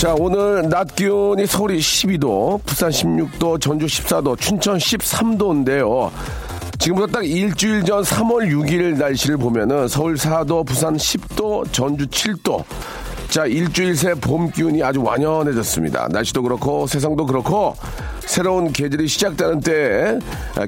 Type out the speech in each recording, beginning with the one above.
자, 오늘 낮 기온이 서울이 12도, 부산 16도, 전주 14도, 춘천 13도인데요. 지금부터 딱 일주일 전 3월 6일 날씨를 보면은 서울 4도, 부산 10도, 전주 7도. 자, 일주일 새 봄 기운이 아주 완연해졌습니다. 날씨도 그렇고 세상도 그렇고 새로운 계절이 시작되는 때에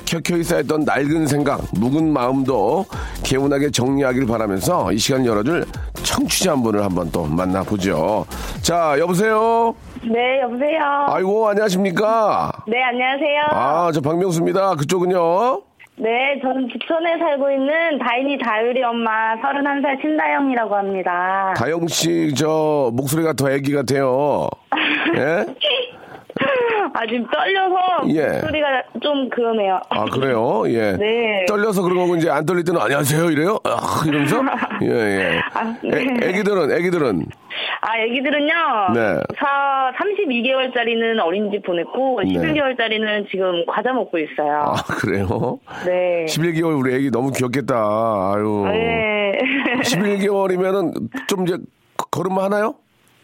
켜켜이 쌓였던 낡은 생각, 묵은 마음도 개운하게 정리하길 바라면서 이 시간 열어줄 청취자 한 분을 한번 또 만나보죠. 자, 여보세요? 네, 여보세요. 아이고, 안녕하십니까? 네, 안녕하세요. 아, 저 박명수입니다. 그쪽은요? 네, 저는 부천에 살고 있는 다인이 다율이 엄마 31살 신다영이라고 합니다. 다영 씨, 저, 목소리가 더 애기 같아요. 예? 아, 지금 떨려서 예. 소리가 좀 그러네요. 아, 그래요? 예. 네. 떨려서 그런 거고, 이제 안 떨릴 때는 안녕하세요, 이래요? 아, 이러면서? 예, 예. 아, 네. 애, 애기들은, 애기들은. 아, 애기들은요. 네. 사, 32개월짜리는 어린이집 보냈고, 네. 11개월짜리는 지금 과자 먹고 있어요. 아, 그래요? 네. 11개월 우리 애기 너무 귀엽겠다. 아유. 네. 11개월이면은 좀 이제 걸음 하나요?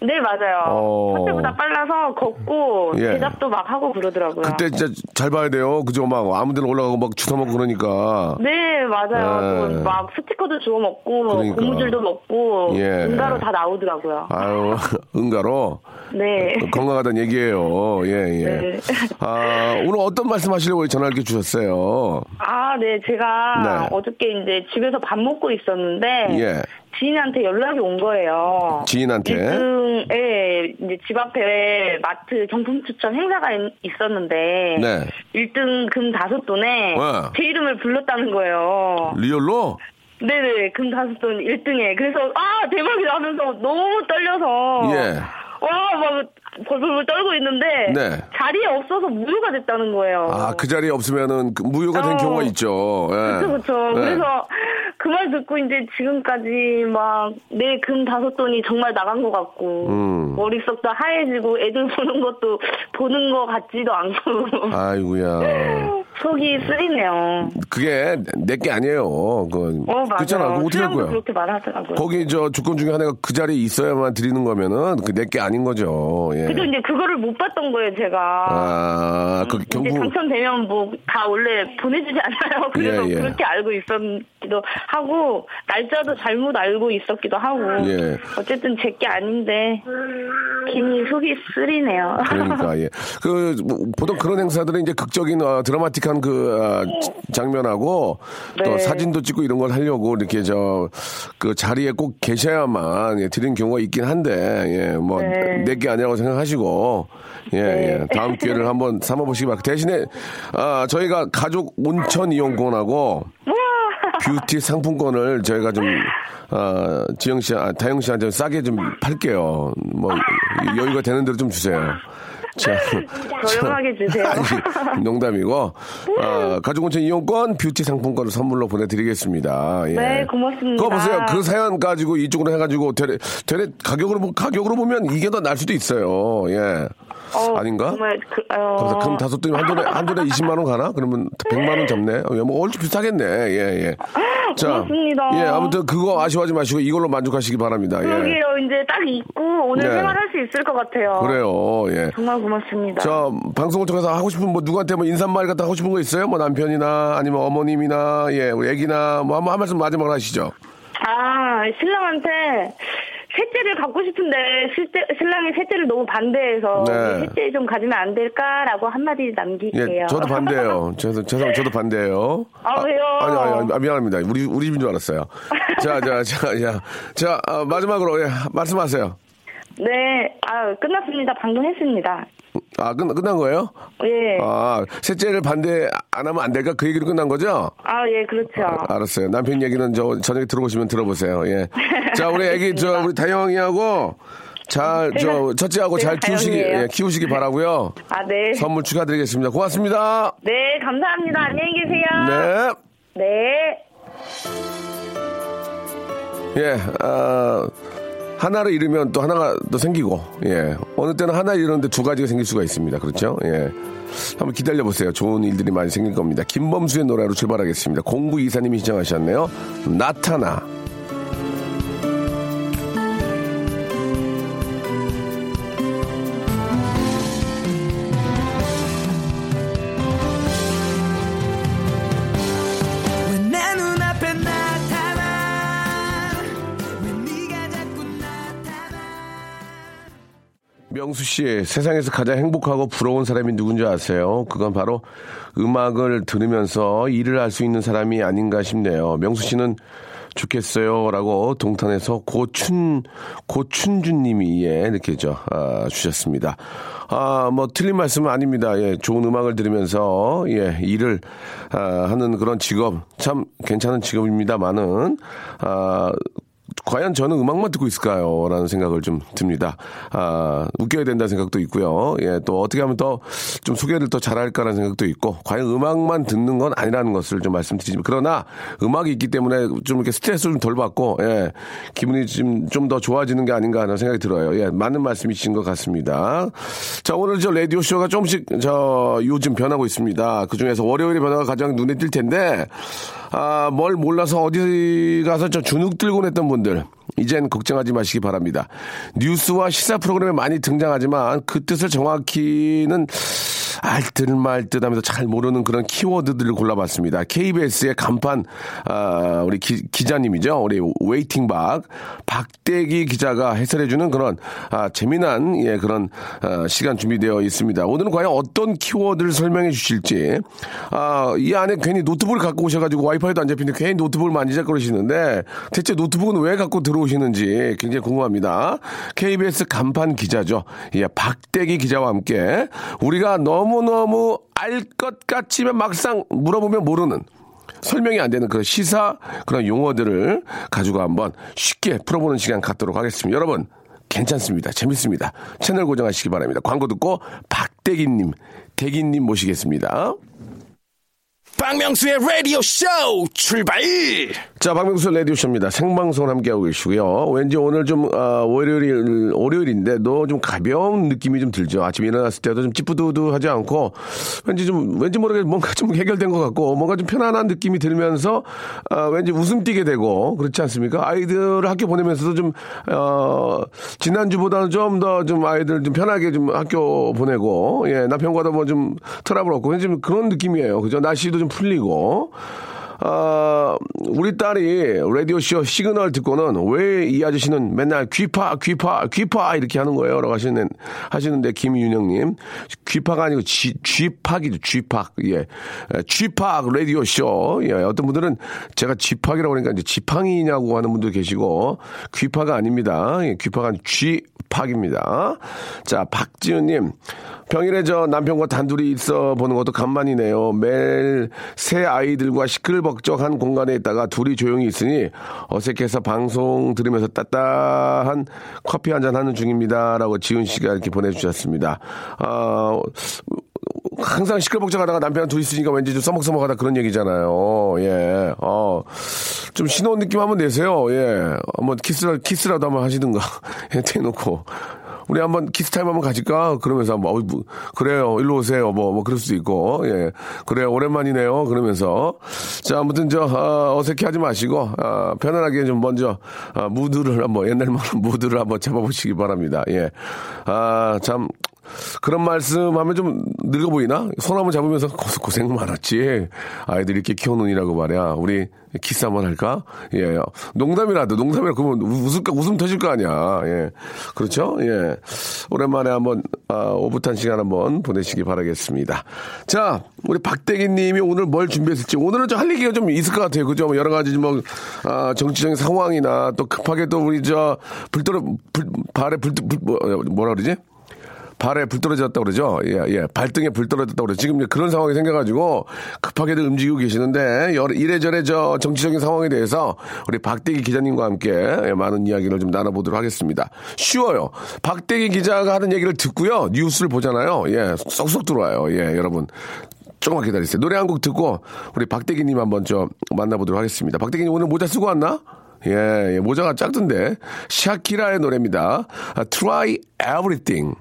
네, 맞아요. 어. 첫째보다 빨라서 걷고, 예. 대답도 막 하고 그러더라고요. 그때 진짜 잘 봐야 돼요. 그죠? 막 아무 데나 올라가고 막 주워 먹고 그러니까. 네, 맞아요. 네. 또막 스티커도 주워 먹고, 그러니까. 고무줄도 먹고, 예. 응가로 다 나오더라고요. 아유, 응가로 네. 건강하다는 얘기예요. 예, 예. 네. 아, 오늘 어떤 말씀 하시려고 전화를 이렇게 주셨어요? 아, 네, 제가 네. 어저께 이제 집에서 밥 먹고 있었는데, 예. 지인한테 연락이 온 거예요. 지인한테? 1등에 이제 집 앞에 마트 경품 추첨 행사가 있- 있었는데, 네. 1등 금 다섯 돈에 와. 제 이름을 불렀다는 거예요. 리얼로? 네네, 금 다섯 돈 1등에. 그래서, 아, 대박이다 하면서 너무 떨려서. 예. 와, 막, 벌벌벌 떨고 있는데. 네. 자리에 없어서 무효가 됐다는 거예요. 아, 그 자리에 없으면은 그 무효가 된 어. 경우가 있죠. 예. 그쵸, 그쵸. 예. 그래서 그 말 듣고 이제 지금까지 막, 내 금 다섯 돈이 정말 나간 것 같고. 음. 머릿속도 하얘지고 애들 보는 것도 보는 것 같지도 않고. 아이고야. 속이 쓰리네요. 그게 내 게 아니에요. 그, 어, 맞아요. 그렇잖아. 그거 어떻게 할 거야? 그렇게 말하더라고요. 거기 저 조건 중에 하나가 그 자리에 있어야만 드리는 거면은 그 내 게 아닌 거죠. 예. 그래도 이제 그거를 못 봤던 거예요, 제가. 아, 그 이제 경고. 당첨되면 뭐 다 원래 보내주지 않아요. 그래서 예, 예. 그렇게 알고 있었기도 하고 날짜도 잘못 알고 있었기도 하고 예. 어쨌든 제 게 아닌데 괜히 속이 쓰리네요. 그러니까 예. 그 뭐, 보통 그런 행사들은 이제 극적인 어, 드라마틱한 그 아, 지- 장면하고 또 네. 사진도 찍고 이런 걸 하려고 이렇게 저 그 자리에 꼭 계셔야만 예, 드리는 경우가 있긴 한데 예, 뭐 네. 내게 아니라고 생각하시고 예, 네. 예. 다음 기회를 한번 삼아보시기 바랍니다. 대신에 아, 저희가 가족 온천 이용권하고 뷰티 상품권을 저희가 좀, 아, 지영 씨, 아, 다영 씨한테 싸게 좀 팔게요. 뭐, 여유가 되는 대로 좀 주세요. 자, 저렴하게 주세요. 아니, 농담이고, 아, 가족 온천 이용권 뷰티 상품권을 선물로 보내드리겠습니다. 예. 네, 고맙습니다. 그거 보세요. 그 사연 가지고 이쪽으로 해가지고, 되레, 되레 가격으로, 보- 가격으로 보면 이게 더 날 수도 있어요. 예. 어, 아닌가? 정말 그, 어, 금 다섯 돈이 한 돈에, 한 돈에 20만 원 가나? 그러면 100만 원 잡네? 어, 뭐, 얼추 비싸겠네. 예, 예. 고맙습니다. 예, 아무튼 그거 아쉬워하지 마시고 이걸로 만족하시기 바랍니다. 예. 그러게요. 이제 딱 입고 오늘 네. 생활할 수 있을 것 같아요. 그래요, 예. 정말 고맙습니다. 저 방송을 통해서 하고 싶은 뭐 누구한테 뭐 인사말 같은 거 하고 싶은 거 있어요? 뭐 남편이나 아니면 어머님이나 예 우리 애기나 뭐 한번 한 말씀 마지막으로 하시죠. 아, 신랑한테 셋째를 갖고 싶은데 실제, 신랑이 셋째를 너무 반대해서 네. 셋째 좀 가지면 안 될까라고 한마디 남길게요. 예, 저도 반대예요. 죄송, 죄송, 저도 반대예요. 아, 왜요? 아니, 아니, 아, 미안합니다. 우리 우리 집인 줄 알았어요. 자, 자, 자, 자, 자 아, 마지막으로 예, 말씀하세요. 네, 아, 끝났습니다. 방금 했습니다. 아, 끝, 끝난 거예요? 예. 아, 셋째를 반대 안 하면 안 될까? 그 얘기로 끝난 거죠? 아, 예, 그렇죠. 알았어요. 남편 얘기는 저 저녁에 들어보시면 들어보세요. 예. 자, 우리 애기 저 우리 다영이하고 잘 저 첫째하고 잘 키우시기. 예, 키우시기 바라고요. 아, 네. 선물 축하드리겠습니다. 고맙습니다. 네, 감사합니다. 안녕히 계세요. 네. 네. 예. 아, 하나를 잃으면 또 하나가 또 생기고, 예. 어느 때는 하나 잃었는데 두 가지가 생길 수가 있습니다. 그렇죠? 예. 한번 기다려 보세요. 좋은 일들이 많이 생길 겁니다. 김범수의 노래로 출발하겠습니다. 공구 이사님이 시청하셨네요. 나타나. 명수 씨, 세상에서 가장 행복하고 부러운 사람이 누군지 아세요? 그건 바로 음악을 들으면서 일을 할 수 있는 사람이 아닌가 싶네요. 명수 씨는 좋겠어요. 라고 동탄에서 고춘, 고춘준 님이, 예, 이렇게 저, 아, 주셨습니다. 아, 뭐, 틀린 말씀은 아닙니다. 예, 좋은 음악을 들으면서, 예, 일을, 아, 하는 그런 직업, 참 괜찮은 직업입니다만은, 아, 과연 저는 음악만 듣고 있을까요? 라는 생각을 좀 듭니다. 아, 웃겨야 된다는 생각도 있고요. 예, 또 어떻게 하면 더 좀 소개를 더 잘할까라는 생각도 있고, 과연 음악만 듣는 건 아니라는 것을 좀 말씀드리지만, 그러나 음악이 있기 때문에 좀 이렇게 스트레스를 좀 덜 받고, 예, 기분이 좀, 좀더 좋아지는 게 아닌가 하는 생각이 들어요. 예, 맞는 말씀이신 것 같습니다. 자, 오늘 저 라디오쇼가 조금씩 저 요즘 변하고 있습니다. 그 중에서 월요일의 변화가 가장 눈에 띌 텐데, 아, 뭘 몰라서 어디 가서 저 주눅 들고 냈던 분들, 이젠 걱정하지 마시기 바랍니다. 뉴스와 시사 프로그램에 많이 등장하지만 그 뜻을 정확히는 알듯 말듯 하면서 잘 모르는 그런 키워드들을 골라봤습니다. KBS의 간판, 아, 우리 기, 자님이죠 우리 웨이팅박. 박대기 기자가 해설해주는 그런, 아, 재미난, 예, 그런, 아, 시간 준비되어 있습니다. 오늘은 과연 어떤 키워드를 설명해 주실지, 아, 이 안에 괜히 노트북을 갖고 오셔가지고 와이파이도 안 잡히는데 괜히 노트북을 만지작거리시는데, 대체 노트북은 왜 갖고 들어오시는지 굉장히 궁금합니다. KBS 간판 기자죠. 예, 박대기 기자와 함께 우리가 너무 너무 알 것 같지만 막상 물어보면 모르는 설명이 안 되는 그 시사 그런 용어들을 가지고 한번 쉽게 풀어보는 시간 갖도록 하겠습니다. 여러분, 괜찮습니다. 재밌습니다. 채널 고정하시기 바랍니다. 광고 듣고 박대기님, 대기님 모시겠습니다. 박명수의 라디오 쇼 출발! 자, 박명수 라디오 쇼입니다. 생방송을 함께하고 계시고요. 왠지 오늘 좀, 아, 월요일, 월요일인데도 좀 가벼운 느낌이 좀 들죠. 아침에 일어났을 때도 좀 찌뿌두두하지 않고, 왠지 좀, 왠지 모르게 뭔가 좀 해결된 것 같고, 뭔가 좀 편안한 느낌이 들면서, 아, 왠지 웃음 띄게 되고, 그렇지 않습니까? 아이들을 학교 보내면서도 좀, 어, 지난주보다는 좀더좀 아이들 좀 편하게 좀 학교 보내고, 예, 남편과도 뭐 좀 트러블 없고, 왠지 좀 그런 느낌이에요. 그죠? 날씨도 좀 풀리고, 아, 우리 딸이 라디오쇼 시그널 듣고는 왜 이 아저씨는 맨날 귀파, 귀파, 귀파 이렇게 하는 거예요? 라고 하시는, 하시는데, 김윤영님. 귀파가 아니고 쥐, 쥐팍이죠, 쥐팍. 예. G-Park 라디오쇼. 예. 어떤 분들은 제가 쥐팍이라고 그러니까 이제 지팡이냐고 하는 분도 계시고, 귀파가 아닙니다. 예. 귀파가 아니고 쥐팍입니다. 자, 박지은님. 평일에 저 남편과 단둘이 있어 보는 것도 간만이네요. 매일 새 아이들과 시끌벅 적한 공간에 있다가 둘이 조용히 있으니 어색해서 방송 들으면서 따뜻한 커피 한 잔 하는 중입니다라고 지은 씨가 이렇게 보내주셨습니다. 아, 항상 시끌벅적하다가 남편이랑 둘이 있으니까 왠지 좀 서먹서먹하다 그런 얘기잖아요. 예, 어, 좀 신혼 느낌 한번 내세요. 예, 한번 키스라, 키스라도 한번 하시든가. 예, 대놓고. 우리 한번 키스타임 한번 가질까? 그러면서 한번, 어, 뭐, 그래요. 일로 오세요. 뭐, 뭐, 그럴 수도 있고, 예. 그래요. 오랜만이네요. 그러면서. 자, 아무튼 저, 아, 어색해 하지 마시고, 아, 편안하게 좀 먼저, 아, 무드를 한번, 옛날만한 무드를 한번 잡아보시기 바랍니다. 예. 아, 참. 그런 말씀 하면 좀 늙어 보이나? 손 한번 잡으면서 고생, 많았지. 아이들 이렇게 키워놓으라고 말이야. 우리 키스 한번 할까? 예. 농담이라도, 농담이라 그러면 웃을까, 웃음 터질 거 아니야. 예. 그렇죠? 예. 오랜만에 한번, 아, 오붓한 시간 한번 보내시기 바라겠습니다. 자, 우리 박대기 님이 오늘 뭘 준비했을지. 오늘은 좀 할 얘기가 좀 있을 것 같아요. 그죠? 뭐 여러 가지 뭐, 아, 정치적인 상황이나 또 급하게 또 우리 저, 불 떨어, 불, 발에 불, 불, 뭐, 뭐라 그러지? 발에 불 떨어졌다고 그러죠. 예, 예. 발등에 불 떨어졌다고 그러죠. 지금 이제 그런 상황이 생겨가지고 급하게도 움직이고 계시는데 이래저래 저 정치적인 상황에 대해서 우리 박대기 기자님과 함께 예, 많은 이야기를 좀 나눠보도록 하겠습니다. 쉬워요. 박대기 기자가 하는 얘기를 듣고요. 뉴스를 보잖아요. 예, 쏙쏙 들어와요. 예, 여러분. 조금만 기다리세요. 노래 한 곡 듣고 우리 박대기님 한번 좀 만나보도록 하겠습니다. 박대기님 오늘 모자 쓰고 왔나? 예, 예, 모자가 작던데. 샤키라의 노래입니다. 아, Try Everything.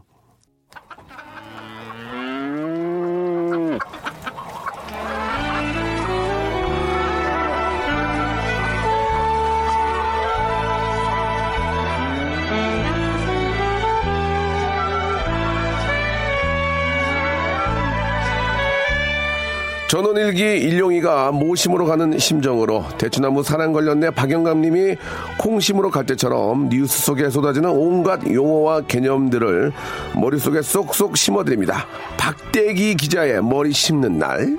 전원일기 일용이가 모심으로 가는 심정으로 대추나무 사랑 걸렸네 박영감 님이 콩심으로 갈 때처럼 뉴스 속에 쏟아지는 온갖 용어와 개념들을 머릿속에 쏙쏙 심어드립니다. 박대기 기자의 머리 심는 날.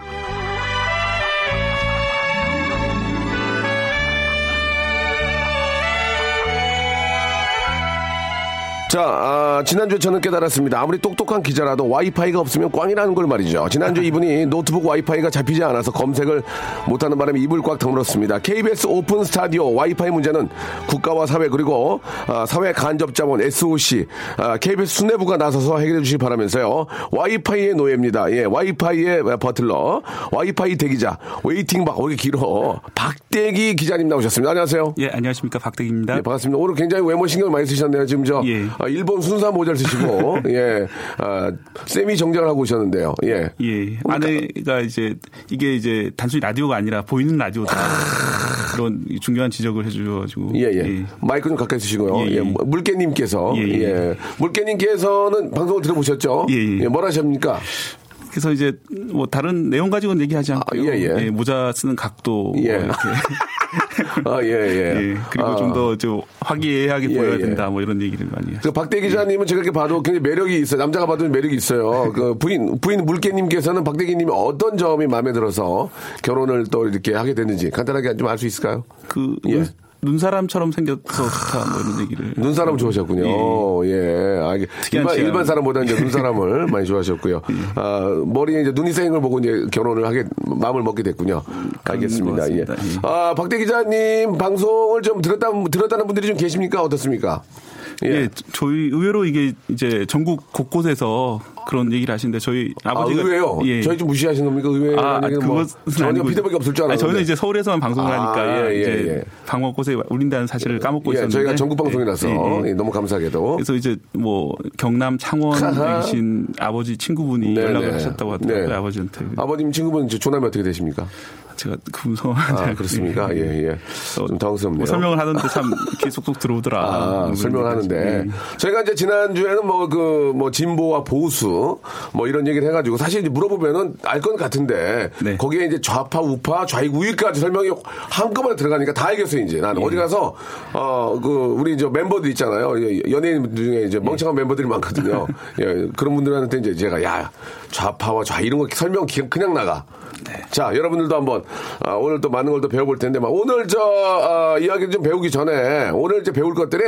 자, 아, 지난주에 저는 깨달았습니다. 아무리 똑똑한 기자라도 와이파이가 없으면 꽝이라는 걸 말이죠. 지난주 이분이 노트북 와이파이가 잡히지 않아서 검색을 못하는 바람에 입을 꽉 다물었습니다. KBS 오픈 스튜디오 와이파이 문제는 국가와 사회 그리고 아, 사회 간접자본 SOC, 아, KBS 수뇌부가 나서서 해결해 주시기 바라면서요. 와이파이의 노예입니다. 예, 와이파이의 butler, 와이파이 대기자, waiting 박, 거기 길어. 박대기 기자님 나오셨습니다. 안녕하세요. 예, 안녕하십니까. 박대기입니다. 예, 반갑습니다. 오늘 굉장히 외모 신경 많이 쓰셨네요. 지금 저 예. 아, 일본 순사 모자를 쓰시고 예, 아, 세미 정장을 하고 오셨는데요. 예. 예. 아내가 이제 이게 이제 단순히 라디오가 아니라 보이는 라디오다. 그런 중요한 지적을 해주셔가지고. 예, 예. 마이크 좀 가까이 쓰시고요. 예, 예, 예. 물개님께서. 예, 예, 예. 물개님께서는 방송을 들어보셨죠? 예, 예. 뭘 하십니까? 그래서 이제 뭐 다른 내용 가지고는 얘기하지 않고요. 아, 예, 예. 모자 쓰는 각도 뭐 예. 이렇게 아, 예, 예. 예. 그리고 아. 좀더 좀 화기애애하게 예, 보여야 예. 된다. 뭐 이런 얘기를 많이 하죠. 그 박대 기자님은 제가 이렇게 봐도 굉장히 매력이 있어요. 남자가 봐도 매력이 있어요. 그 부인, 부인 물개님께서는 박대 기님이 어떤 점이 마음에 들어서 결혼을 또 이렇게 하게 됐는지 간단하게 좀 알 수 있을까요? 그 예. 눈, 눈사람처럼 생겨서 좋다. 뭐 이런 얘기를. 눈사람 좋아하셨군요. 예. 아, 이게 특이한 일반. 일반 사람보다 이제 눈사람을 많이 좋아하셨고요. 예. 아, 머리에 이제 눈이 생긴 걸 보고 이제 결혼을 하게, 마음을 먹게 됐군요. 알겠습니다. 것 예. 예. 아, 박대 기자님 방송을 좀 들었다, 들었다는 분들이 좀 계십니까? 어떻습니까? 예. 저희 의외로 이게 이제 전국 곳곳에서 그런 얘기를 하시는데 저희 아, 아버지가 의외요? 예. 저희 좀 무시하시는 겁니까? 의외라는 아, 얘기는 뭐 그것은 전혀 피드백이 없을 줄 알았는데. 저는 이제 서울에서만 방송을 아, 하니까 예, 예, 이제 예. 방어 곳에 울린다는 사실을 까먹고 예, 있었는데 저희가 전국 방송이라서 너무 감사하게도. 그래서 이제 뭐 경남 창원에 계신 아버지 친구분이 네, 연락을 네. 하셨다고 하더라고요 네. 아버지한테 아버님 친구분 저 조남이 어떻게 되십니까? 제가 금성을 아, 그렇습니까? 예, 예. 좀 당황스럽네요. 뭐 설명을 하는데 참 귀에 쏙쏙 들어오더라. 아, 뭐 설명을 얘기를 하는데. 하시고. 저희가 이제 지난주에는 뭐 그, 뭐 진보와 보수 뭐 이런 얘기를 해가지고 사실 이제 물어보면은 알 건 같은데 네. 거기에 이제 좌파, 우파, 좌익, 우익까지 설명이 한꺼번에 들어가니까 다 알겠어요, 이제. 예. 나는 어디 가서 어, 그 우리 저 멤버들 있잖아요. 예, 연예인 중에 이제 멍청한 멤버들이 많거든요. 예, 그런 분들한테 이제 제가 야, 좌파와 좌 이런 거 설명 기- 그냥 나가. 네. 자, 여러분들도 한번 아, 오늘 또 많은 걸 또 배워볼 텐데, 막 오늘 저 아, 이야기를 좀 배우기 전에 오늘 이제 배울 것들이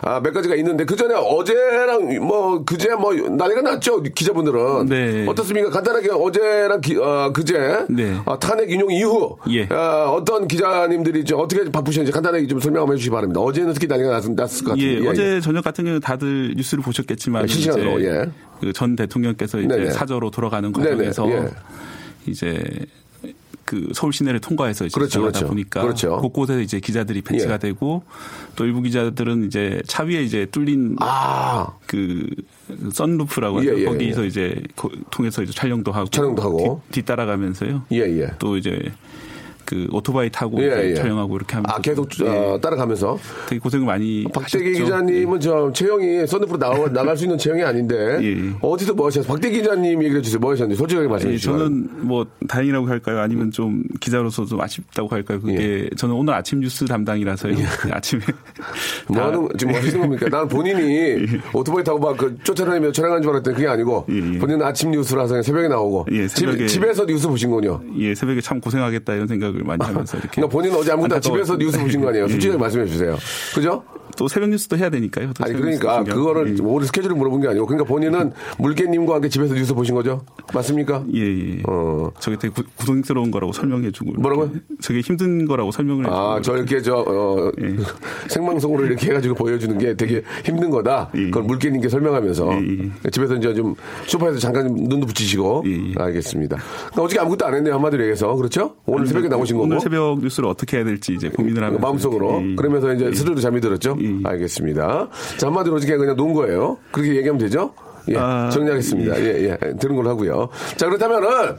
아, 몇 가지가 있는데 그 전에 어제랑 뭐 그제 뭐 난리가 났죠 기자분들은 네. 어떻습니까? 간단하게 어제랑 기- 아, 그제 네. 아, 탄핵 인용 이후 예. 아, 어떤 기자님들이 좀 어떻게 바쁘셨는지 간단하게 좀 설명 한번 해주시기 바랍니다. 어제는 특히 난리가 났, 났을 것 같은데. 예, 어제 저녁 같은 경우 다들 뉴스를 보셨겠지만 아, 실시간으로, 예. 그 전 대통령께서 이제 네네. 사저로 돌아가는 네네, 과정에서 예. 이제 그 서울 시내를 통과해서 이제 그렇죠, 그렇죠. 보니까 그렇죠. 곳곳에 이제 기자들이 배치가 예. 되고 또 일부 기자들은 이제 차 위에 이제 뚫린 아, 그 썬루프라고 예. 예, 거기서 이제 거- 통해서 이제 촬영도 하고 촬영도 하고. 뒤, 따라가면서요 예, 예. 또 이제 그 오토바이 타고 예, 예. 촬영하고 이렇게 하면서 아, 계속 예, 어, 따라가면서. 되게 고생을 많이 박대기 하셨죠. 기자님은 저 체형이 썬루프로 나가, 나갈 수 있는 체형이 아닌데 예, 예. 어디서 뭐 하셨어요? 박대기 기자님 얘기해 주세요. 뭐 하셨는지 솔직하게 말씀해 예, 주시죠. 저는 뭐 다행이라고 할까요? 아니면 좀 기자로서 좀 아쉽다고 할까요? 그게 저는 오늘 아침 뉴스 담당이라서요. 아침에 뭐 다- 하는, 지금 뭐 하시는 겁니까? 난 본인이 오토바이 타고 막 그 쫓아다니며 촬영한 줄 알았더니 그게 아니고 예, 예. 본인은 아침 뉴스라서 새벽에 나오고 예, 집, 새벽에- 집에서 뉴스 보신군요. 예, 새벽에 참 고생하겠다 이런 생각 을 많이 하면서 이렇게. 그러니까 본인은 어제 아무것도 집에서 뉴스 보신 거 아니에요? 예, 솔직하게 예. 말씀해 주세요. 그죠? 또 새벽 뉴스도 해야 되니까요. 또 아니 그러니까. 그거를 예. 오늘 스케줄을 물어본 게 아니고 그러니까 본인은 물개님과 함께 집에서 뉴스 보신 거죠? 맞습니까? 예, 예. 어. 저게 되게 구- 고통스러운 거라고 설명해주고. 뭐라고요? 저게 힘든 거라고 설명을. 아, 저 이렇게 저, 어, 예. 생방송으로 이렇게 해가지고 보여주는 게 되게 힘든 거다. 예. 그걸 물개님께 설명하면서 예, 집에서 이제 좀 소파에서 잠깐 좀 눈도 붙이시고. 예, 예. 알겠습니다. 그러니까 어저께 아무것도 안 했네요. 한마디로 얘기해서. 그렇죠? 오늘 새벽에 나오신 거고. 오늘 새벽 뉴스를 어떻게 해야 될지 이제 고민을 하면서. 마음속으로. 이렇게, 예. 그러면서 이제 예. 스르르 잠이 들었죠? 예. 알겠습니다. 자, 한마디로 어저께 그냥 논 거예요. 그렇게 얘기하면 되죠? 예, 아, 정리하겠습니다. 예, 예. 들은 걸로 하고요. 자, 그렇다면은,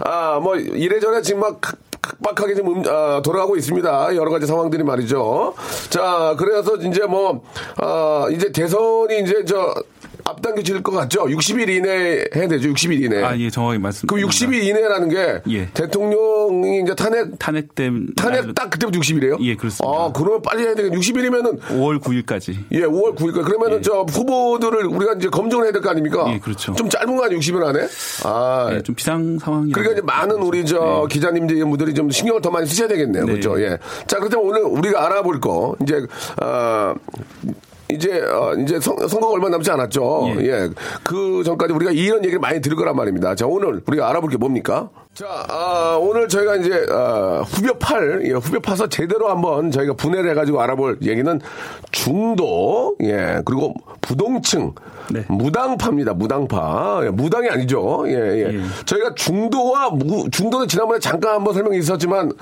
아, 뭐, 이래저래 지금 막, 각- 각박하게 지금 음, 아, 돌아가고 있습니다. 여러 가지 상황들이 말이죠. 자, 그래서 이제 뭐, 아, 이제 대선이 이제 저, 앞당겨질 것 같죠? 60일 이내에 해야 되죠? 60일 이내. 아, 예, 정확히 말씀. 그럼 60일 이내라는 게, 예. 대통령이 이제 탄핵, 탄핵 때문에. 탄핵 딱 그때부터 60일이에요? 예, 그렇습니다. 아, 그러면 빨리 해야 되겠네. 60일이면은 5월 9일까지. 예, 5월 9일까지. 그러면은 예. 저 후보들을 우리가 이제 검증을 해야 될 거 아닙니까? 예, 그렇죠. 좀 짧은 거 아니에요, 60일 안에? 아. 예, 좀 비상 상황이. 그러니까 이제 많은 우리 저 기자님들 이런 분들이 좀 신경을 더 많이 쓰셔야 되겠네요. 네. 그렇죠? 예. 자, 그렇다면 오늘 우리가 알아볼 거 이제 어 이제 어, 이제 선, 선거가 얼마 남지 않았죠. 예. 예. 그 전까지 우리가 이런 얘기를 많이 들을 거란 말입니다. 자, 오늘 우리가 알아볼 게 뭡니까? 자, 아, 오늘 저희가 이제 아, 후벼 팔, 예, 후벼 파서 제대로 한번 저희가 분해를 해가지고 알아볼 얘기는 중도, 예, 그리고 부동층, 네. 무당파입니다. 무당파, 예, 무당이 아니죠. 예, 예. 예. 저희가 중도와 무, 중도는 지난번에 잠깐 한번 설명이 있었지만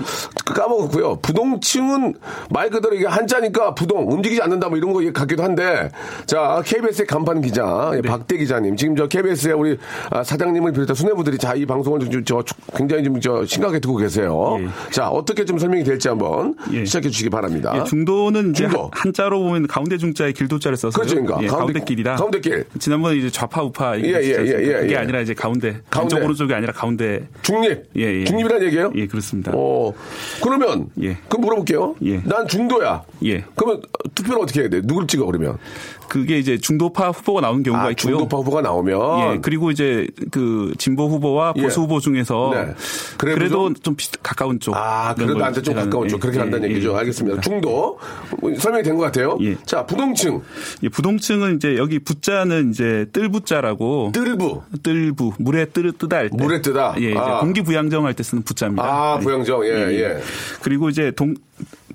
까먹었고요. 부동층은 말 그대로 이게 한자니까 부동 움직이지 않는다 뭐 이런 거 같기도 한데 자 KBS의 간판 기자 예, 박대 기자님 지금 저 KBS의 우리 아, 사장님을 비롯한 수뇌부들이 자 이 방송을 좀, 저, 굉장히 좀 저 심각하게 듣고 계세요. 예. 자 어떻게 좀 설명이 될지 한번 예. 시작해 주시기 바랍니다. 예, 중도는 이제 중도. 한- 한자로 보면 가운데 중자에 길도자를 써서 그렇죠, 그러니까. 예, 가운데- 가운데, 길이라 가운데 길. 지난번에 이제 좌파 우파 예, 예, 예, 예, 그게 예. 아니라 이제 가운데 가운데. 왼쪽 오른쪽이 아니라 가운데 중립. 예, 예. 중립이라는 얘기예요? 예 그렇습니다. 어 그러면 예. 그럼 물어볼게요. 예. 난 중도야. 예. 그러면 투표를 어떻게 해야 돼? 누굴 찍어 그러면? 그게 이제 중도파 후보가 나오는 경우가 아, 있고요. 중도파 후보가 나오면 예, 그리고 이제 그 진보 후보와 예. 보수 후보 중에서 네. 그래도 그래도, 좀- 좀 비슷, 가까운 쪽. 아, 그래도 걸 나한테 좀 가까운 예, 쪽 그렇게 예, 한다는 예, 얘기죠. 예, 알겠습니다. 중도 뭐, 설명이 된 것 같아요. 예. 자, 부동층 예, 부동층은 이제 여기 부자는 이제 뜰부자라고 뜰부 뜰부 물에 뜨 뜨다 할 때. 물에 뜨다. 예, 아. 공기 부양정 할 때 쓰는 부자입니다. 아, 예. 부양정. 예, 예. 그리고 이제 동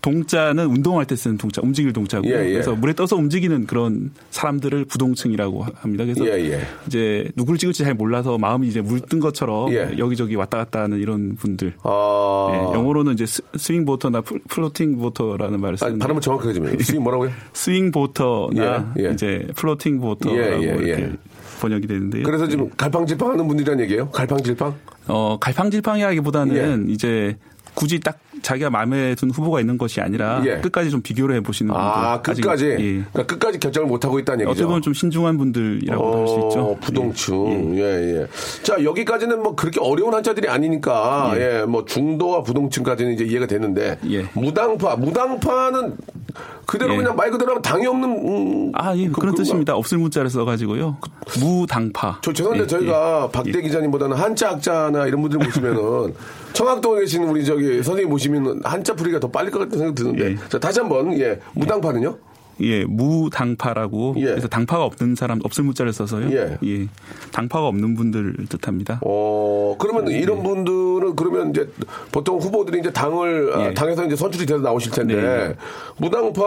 동자는 운동할 때 쓰는 동자, 움직일 동자고요. 예, 예. 그래서 물에 떠서 움직이는 그런 사람들을 부동층이라고 합니다. 그래서 예, 예. 이제 누굴 찍을지 잘 몰라서 마음이 이제 물 뜬 것처럼 예. 여기저기 왔다 갔다 하는 이런 분들. 아. 예, 영어로는 이제 s- swing voter나 fl- floating voter라는 말을 아니, 쓰는데 발음을 정확하게 좀 해요. 스윙 뭐라고요? swing voter나. 이제 floating voter라고 이렇게 예. 번역이 되는데요. 그래서 지금 갈팡질팡 하는 분들이란 얘기예요? 갈팡질팡? 어, 갈팡질팡이라기보다는 예. 이제 굳이 딱 자기가 마음에 든 후보가 있는 것이 아니라 예. 끝까지 좀 비교를 해보시는 분들. 아, 아직, 끝까지? 예. 그러니까 끝까지 결정을 못하고 있다는 얘기죠. 어떻게 보면 좀 신중한 분들이라고 할수 있죠. 어, 부동층. 예, 예. 자, 여기까지는 뭐 그렇게 어려운 한자들이 아니니까, 예, 뭐 중도와 부동층까지는 이제 이해가 되는데, 예. 무당파, 무당파는 그대로 예. 그냥 말 그대로 하면 당이 없는, 음, 아, 예, 그- 그, 런? 뜻입니다. 없을 문자를 써 가지고요. 무당파. 저 죄송한데 예, 저희가 박대 기자님보다는 한자 학자나 이런 분들 모시면은 청학동에 계신 우리 저기 선생님 모시면 한자 풀이가 더 빨리 것 같은 생각 드는데. 예. 자, 다시 한 번, 예. 무당파는요? 예, 무당파라고. 예. 그래서 당파가 없는 사람, 없을 문자를 써서요. 예. 당파가 없는 분들 뜻합니다. 어, 그러면 네. 이런 분들은 그러면 이제 보통 후보들이 이제 당을, 아, 예. 당에서 이제 선출이 돼서 나오실 텐데, 네. 무당파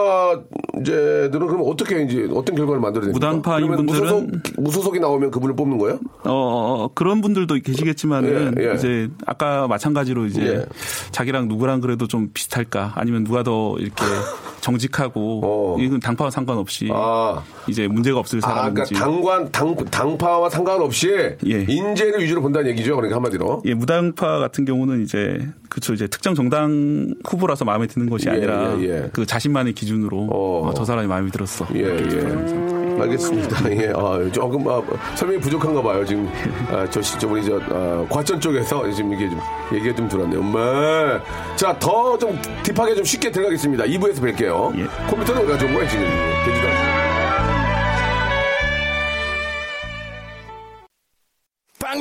무당파형제들은 그럼 어떻게 이제 어떤 결과를 만들어야 됩니까? 무당파인 분들은- 무소속, 무소속이 나오면 그분을 뽑는 거예요? 어, 어, 그런 분들도 계시겠지만은 예, 예. 이제 아까 마찬가지로 이제 예. 자기랑 누구랑 그래도 좀 비슷할까 아니면 누가 더 이렇게 정직하고 어. 이건 당파와 상관없이 아. 이제 문제가 없을 아, 사람인지 그러니까 당관, 당, 당파와 상관없이 예. 인재를 위주로 본다는 얘기죠. 그러니까 한마디로. 예, 무당파 같은 경우는 이제 그쵸 이제 특정 정당 후보라서 마음에 드는 것이 예, 아니라 예, 예. 그 자신만의 기준으로 어. 어, 저 사람이 마음에 들었어. 예, 예. 사람. 알겠습니다. 예, 아, 조금 아, 설명이 부족한가 봐요. 지금 아, 저 시- 저 우리 저 아, 과천 쪽에서 지금 이게 좀 얘기가 좀 들었네요. 엄마. 자, 더 좀 딥하게 좀 쉽게 들어가겠습니다. 2부에서 뵐게요. 예. 컴퓨터는 왜 가져온 거야 지금? 되지도 않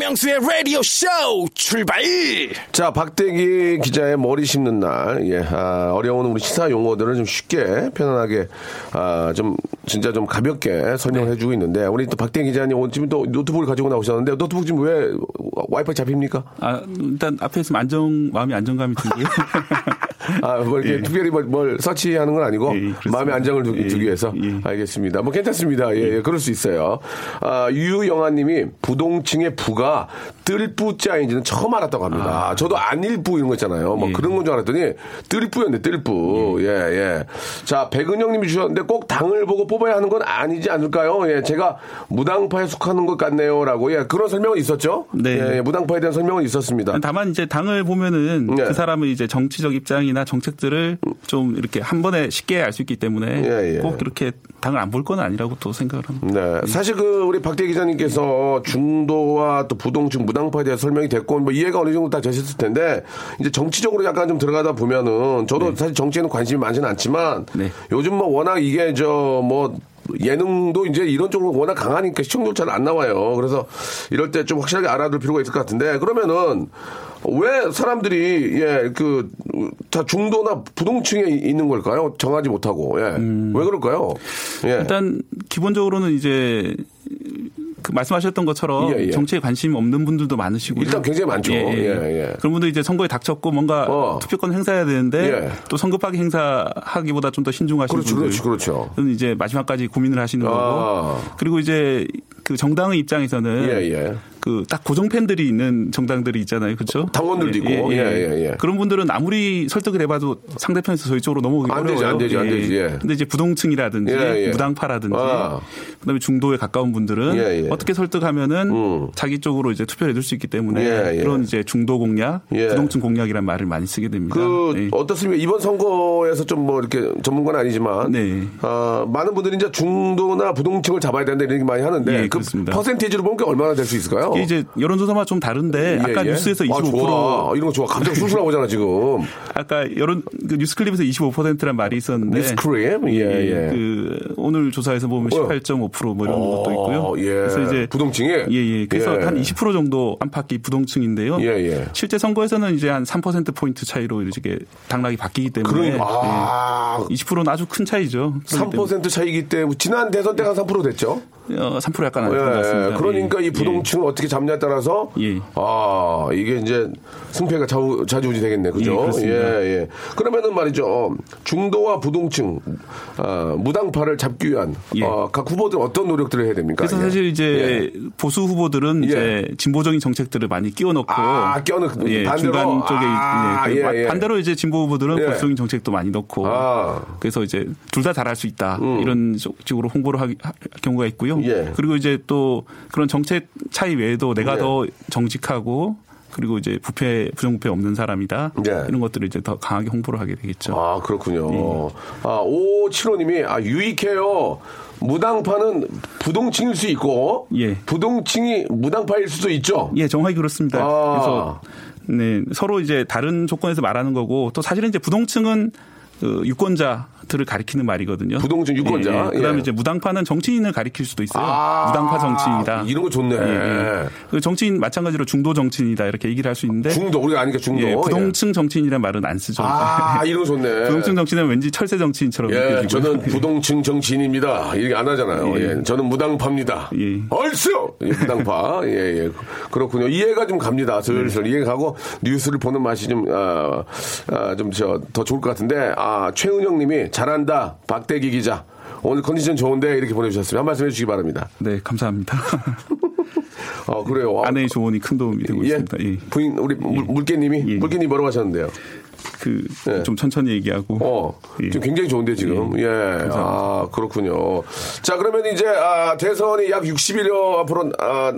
박명수의 라디오 쇼 출발! 자, 박대기 기자의 머리 심는 날, 예, 아, 어려운 우리 시사 용어들을 좀 쉽게, 편안하게, 아, 좀, 진짜 좀 가볍게 설명을 네. 해주고 있는데, 우리 또 박대기 기자님 오늘 지금 또 노트북을 가지고 나오셨는데, 노트북 지금 왜 와이파이 잡힙니까? 아, 일단 앞에 있으면 안정 마음이 안정감이 들고요. 아, 뭐 이렇게 예. 특별히 뭘, 뭘 서치하는 건 아니고, 예, 예. 마음의 안정을 두기, 예, 두기 위해서. 예. 알겠습니다. 뭐 괜찮습니다. 예, 예, 그럴 수 있어요. 아, 유영아 님이 부동층의 부가 뜰부자인지는 처음 알았다고 합니다. 저도 안일부 이런 거 있잖아요. 뭐 아. 예. 그런 건 줄 알았더니 뜰부였네, 뜰부. 예, 예. 자, 백은영 님이 주셨는데 꼭 당을 보고 뽑아야 하는 건 아니지 않을까요? 예, 제가 무당파에 속하는 것 같네요. 라고. 예, 그런 설명은 있었죠? 네. 예, 예, 무당파에 대한 설명은 있었습니다. 다만 이제 당을 보면은 네. 그 사람의 이제 정치적 입장이나 정책들을 좀 이렇게 한 번에 쉽게 알 수 있기 때문에 예, 예. 꼭 이렇게 당을 안 볼 건 아니라고 또 생각을 합니다. 네. 사실 그 우리 박대 기자님께서 중도와 또 부동층 무당파에 대해 설명이 됐고 뭐 이해가 어느 정도 다 되셨을 텐데 이제 정치적으로 약간 좀 들어가다 보면은 저도 사실 정치에는 관심이 많지는 않지만 네. 요즘 뭐 워낙 이게 저뭐 예능도 이제 이런 쪽으로 워낙 강하니까 시청률 잘 안 나와요. 그래서 이럴 때 좀 확실하게 알아둘 필요가 있을 것 같은데 그러면은 왜 사람들이 예그다 중도나 부동층에 있는 걸까요? 정하지 못하고 예. 왜 그럴까요? 예. 일단 기본적으로는 이제 그 말씀하셨던 것처럼 예, 예. 정치에 관심 없는 분들도 많으시고 일단 굉장히 많죠. 예, 예. 그런 분들 이제 선거에 닥쳤고 뭔가 어. 투표권 행사해야 되는데 예. 또 성급하게 행사하기보다 좀 더 신중하신 그렇죠, 분들 그렇죠, 그렇죠. 는 이제 마지막까지 고민을 하시는 아. 거고 그리고 이제 그 정당의 입장에서는 예, 예. 그 딱 고정 팬들이 있는 정당들이 있잖아요, 그렇죠? 당원들도 있고. 예, 예, 예. 그런 분들은 아무리 설득을 해 봐도 상대편에서 저희 쪽으로 넘어오기 안 되지, 어려워요. 안 되지, 안 되지, 예. 근데 이제 부동층이라든지 예, 예. 무당파라든지 아. 그다음에 중도에 가까운 분들은 예, 예. 어떻게 설득하면은 음. 자기 쪽으로 이제 투표를 해줄 수 있기 때문에 예, 예. 그런 이제 중도 공략, 예. 부동층 공략이라는 말을 많이 쓰게 됩니다. 그 네. 어떻습니까? 이번 선거에서 좀 뭐 이렇게 전문가는 아니지만 네. 아, 많은 분들이 이제 중도나 부동층을 잡아야 된다 이런 얘기 많이 하는데 예, 그. 퍼센테이지로 보면 게 얼마나 될 수 있을까요? 이게 이제 여론조사마다 좀 다른데 예, 아까 예. 뉴스에서 25% 아, 좋아. 이런 거 좋아. 갑자기 술술 나오잖아 지금. 아까 여론 그 뉴스클립에서 25%란 말이 있었는데 뉴스크림? 예, 예. 그 오늘 조사에서 보면 어. 18.5%뭐 이런 어, 것도 있고요. 예. 그래서 이제 부동층이? 예, 예. 그래서 예. 한20% 정도 안팎이 부동층인데요. 예, 예. 실제 선거에서는 이제 한 3% 포인트 차이로 이렇게 당락이 바뀌기 때문에 그러니까 아, 예. 20%는 아주 큰 차이죠. 그렇기 3% 차이기 때문에 지난 대선 때가 3% 됐죠. 때문에, 어, 3% 약간 안 예, 같습니다. 그러니까 예. 이 부동층을 어떻게 잡냐에 따라서 예. 아 이게 이제 승패가 좌우, 좌지우지 되겠네, 그죠? 예. 예, 예. 그러면은 말이죠. 중도와 부동층, 아, 무당파를 잡기 위한 예. 어, 각 후보들 어떤 노력들을 해야 됩니까? 그래서 예. 사실 이제 예. 보수 후보들은 이제 진보적인 정책들을 많이 끼워넣고 아, 끼워넣고 예, 반대로? 중간 쪽에 아, 예, 그 예, 예. 반대로 이제 진보 후보들은 예. 보수적인 정책도 많이 넣고 아. 음. 그래서 이제 둘 다 잘할 수 있다 이런 쪽으로 홍보를 할 경우가 있고요. 예. 그리고 이제 또 그런 정책 차이 외에도 내가 예. 더 정직하고 그리고 이제 부패 부정부패 없는 사람이다 예. 이런 것들을 이제 더 강하게 홍보를 하게 되겠죠. 아, 그렇군요. 예. 아, 5575님이, 아, 유익해요. 무당파는 부동층일 수 있고, 예. 부동층이 무당파일 수도 있죠. 예, 정확히 그렇습니다. 아. 그래서 네, 서로 이제 다른 조건에서 말하는 거고 또 사실은 이제 부동층은 그 유권자 들을 가리키는 말이거든요. 부동층 유권자. 예, 예. 그다음에 예. 이제 무당파는 정치인을 가리킬 수도 있어요. 아, 무당파 정치인이다. 이런 거 좋네. 예, 예. 그 정치인 마찬가지로 중도 정치인이다 이렇게 얘기를 할 수 있는데 중도, 우리가 아니까 중도. 예, 부동층 정치인이라는 말은 안 쓰죠. 아, 이런 거 좋네. 부동층 정치인은 왠지 철새 정치인처럼 예, 느껴지고. 저는 부동층 정치인입니다. 이렇게 안 하잖아요. 예. 예. 저는 무당파입니다. 예. 얼쑤! 예, 무당파. 예, 예. 그렇군요. 이해가 좀 갑니다. 슬슬 네. 이해가 가고 뉴스를 보는 맛이 좀, 아, 아, 좀, 저, 더 좋을 것 같은데, 아, 아, 최은영 님이 잘한다. 박대기 기자. 오늘 컨디션 좋은데 이렇게 보내주셨습니다. 한 말씀 해주시기 바랍니다. 네, 감사합니다. 어, 그래요. 아, 아내의 조언이 큰 도움이 되고 예. 있습니다. 예. 부인, 우리 물, 물개님이? 예. 물개님 뭐라고 하셨는데요? 그, 예. 좀 천천히 얘기하고. 어, 예. 지금 굉장히 좋은데 지금. 예. 아, 그렇군요. 자, 그러면 이제 아, 대선이 약 60일여 앞으로 아,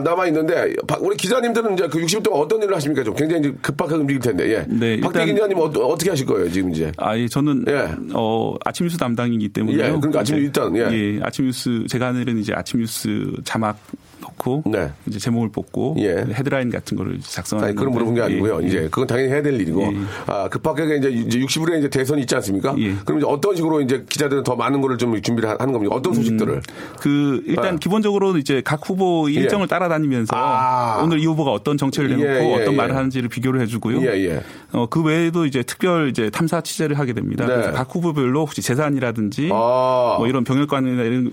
남아 있는데 우리 기자님들은 이제 그 60일 동안 어떤 일을 하십니까? 좀 굉장히 급박하게 움직일 텐데. 예. 네, 박대기 기자님 어, 어떻게 하실 거예요, 지금 이제? 아, 예, 저는 예. 어, 아침 뉴스 담당이기 때문에 예, 그러니까 아침 일단, 예. 아침 뉴스 제가 하는 일은 이제 아침 뉴스 자막 넣고 네. 이제 제목을 뽑고 예. 헤드라인 같은 거를 작성하는 아니, 그런 물어본 게 아니고요. 예, 이제 예. 그건 당연히 해야 될 일이고. 예. 아, 급하게 이제, 이제 60일에 이제 대선이 있지 않습니까? 예. 그럼 이제 어떤 식으로 이제 기자들은 더 많은 거를 좀 준비를 하- 하는 겁니까? 어떤 소식들을? 그 일단 아. 기본적으로 이제 각 후보 일정을 따라다니면서 아. 오늘 이 후보가 어떤 정책을 내놓고 예, 예, 어떤 예. 말을 하는지를 비교를 해주고요. 예, 예. 어, 그 외에도 이제 특별 이제 탐사 취재를 하게 됩니다. 네. 각 후보별로 혹시 재산이라든지 아. 뭐 이런 병역관이나 이런